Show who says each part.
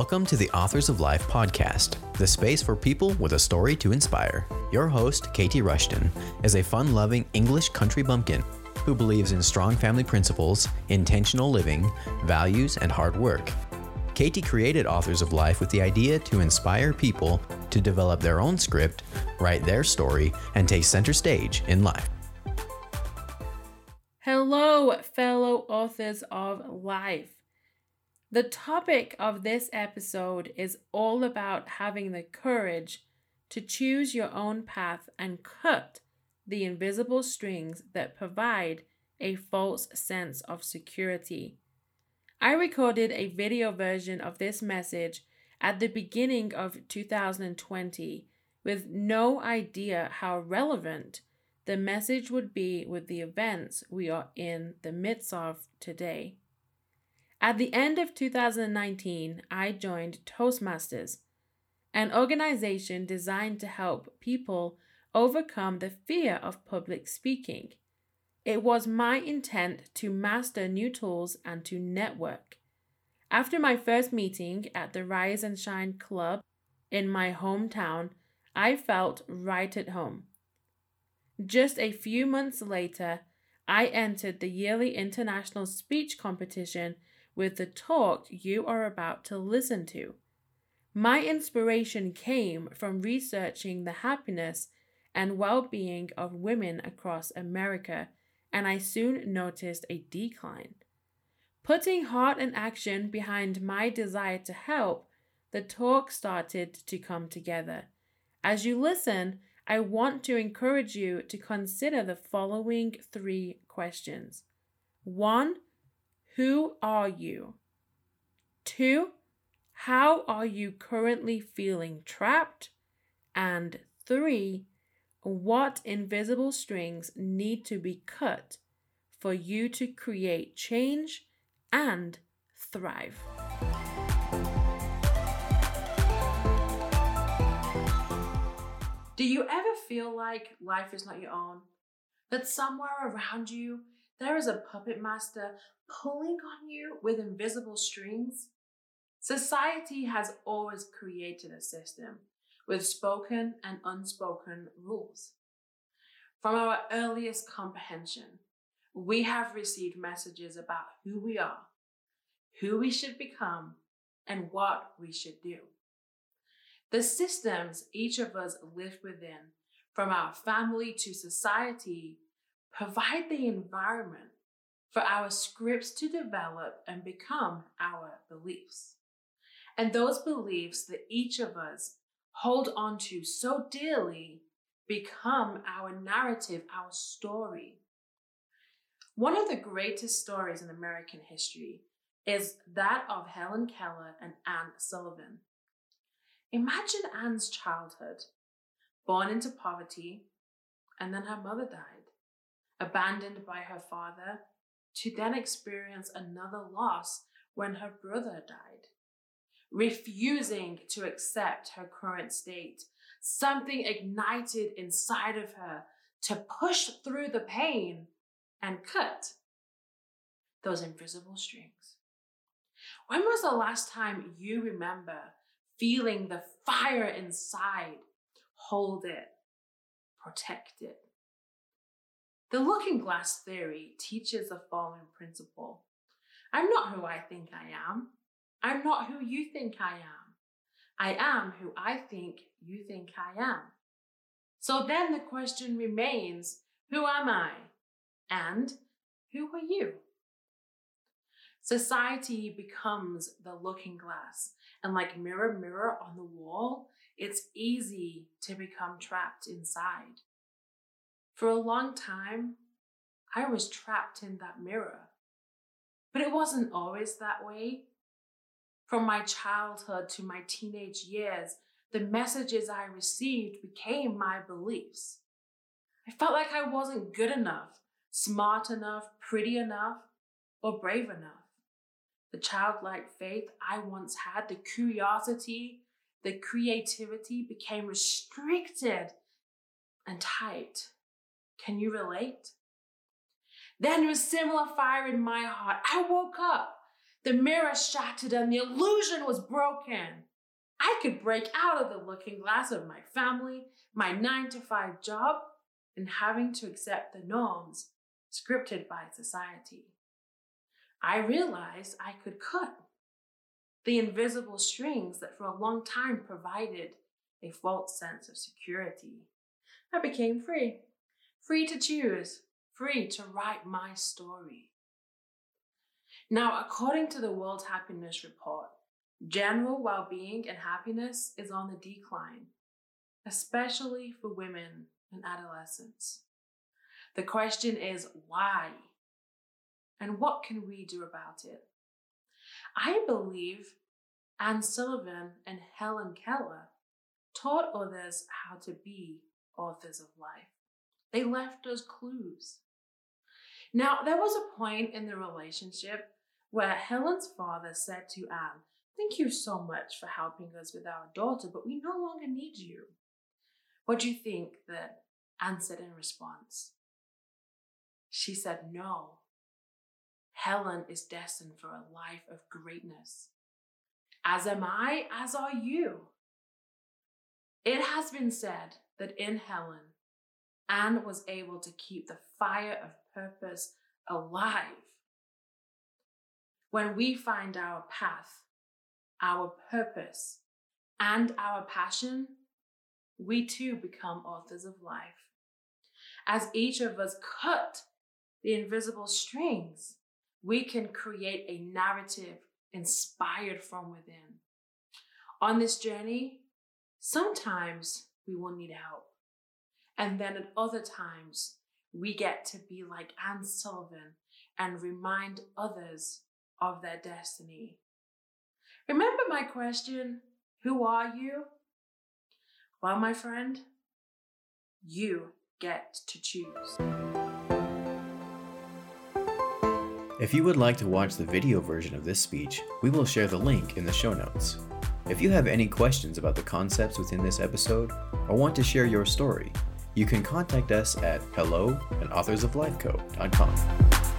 Speaker 1: Welcome to the Authors of Life podcast, the space for people with a story to inspire. Your host, Katie Rushton, is a fun loving English country bumpkin who believes in strong family principles, intentional living, values, and hard work. Katie created Authors of Life with the idea to inspire people to develop their own script, write their story, and take center stage in life.
Speaker 2: Hello, fellow authors of life. The topic of this episode is all about having the courage to choose your own path and cut the invisible strings that provide a false sense of security. I recorded a video version of this message at the beginning of 2020 with no idea how relevant the message would be with the events we are in the midst of today. At the end of 2019, I joined Toastmasters, an organization designed to help people overcome the fear of public speaking. It was my intent to master new tools and to network. After my first meeting at the Rise and Shine Club in my hometown, I felt right at home. Just a few months later, I entered the yearly international speech competition with the talk you are about to listen to. My inspiration came from researching the happiness and well being of women across America, and I soon noticed a decline. Putting heart and action behind my desire to help, the talk started to come together. As you listen, I want to encourage you to consider the following three questions. One, who are you? Two, how are you currently feeling trapped? And three, what invisible strings need to be cut for you to create change and thrive? Do you ever feel like life is not your own? That somewhere around you there is a puppet master pulling on you with invisible strings? Society has always created a system with spoken and unspoken rules. From our earliest comprehension, we have received messages about who we are, who we should become, and what we should do. The systems each of us live within, from our family to society, provide the environment for our scripts to develop and become our beliefs. And those beliefs that each of us hold on to so dearly become our narrative, our story. One of the greatest stories in American history is that of Helen Keller and Anne Sullivan. Imagine Anne's childhood, born into poverty, and then her mother died abandoned by her father, to then experience another loss when her brother died. Refusing to accept her current state, something ignited inside of her to push through the pain and cut those invisible strings. When was the last time you remember feeling the fire inside? Hold it, protect it, the looking glass theory teaches the following principle I'm not who I think I am. I'm not who you think I am. I am who I think you think I am. So then the question remains who am I? And who are you? Society becomes the looking glass, and like mirror, mirror on the wall, it's easy to become trapped inside. For a long time, I was trapped in that mirror. But it wasn't always that way. From my childhood to my teenage years, the messages I received became my beliefs. I felt like I wasn't good enough, smart enough, pretty enough, or brave enough. The childlike faith I once had, the curiosity, the creativity became restricted and tight. Can you relate? Then with similar fire in my heart, I woke up The mirror shattered and the illusion was broken. I could break out of the looking glass of my family, my nine to five job, and having to accept the norms scripted by society. I realized I could cut the invisible strings that for a long time provided a false sense of security. I became free, free to choose, free to write my story. Now, according to the World Happiness Report, general well being and happiness is on the decline, especially for women and adolescents. The question is why? And what can we do about it? I believe Anne Sullivan and Helen Keller taught others how to be authors of life. They left us clues. Now, there was a point in the relationship where Helen's father said to Anne, Thank you so much for helping us with our daughter, but we no longer need you. What do you think that Anne said in response? She said, No. Helen is destined for a life of greatness. As am I, as are you. It has been said that in Helen, Anne was able to keep the fire of purpose alive. When we find our path, our purpose, and our passion, we too become authors of life. As each of us cut the invisible strings, we can create a narrative inspired from within. On this journey, sometimes we will need help. And then at other times, we get to be like Anne Sullivan and remind others of their destiny. Remember my question Who are you? Well, my friend, you get to choose.
Speaker 1: If you would like to watch the video version of this speech, we will share the link in the show notes. If you have any questions about the concepts within this episode or want to share your story, you can contact us at hello at authorsoflifeco.com.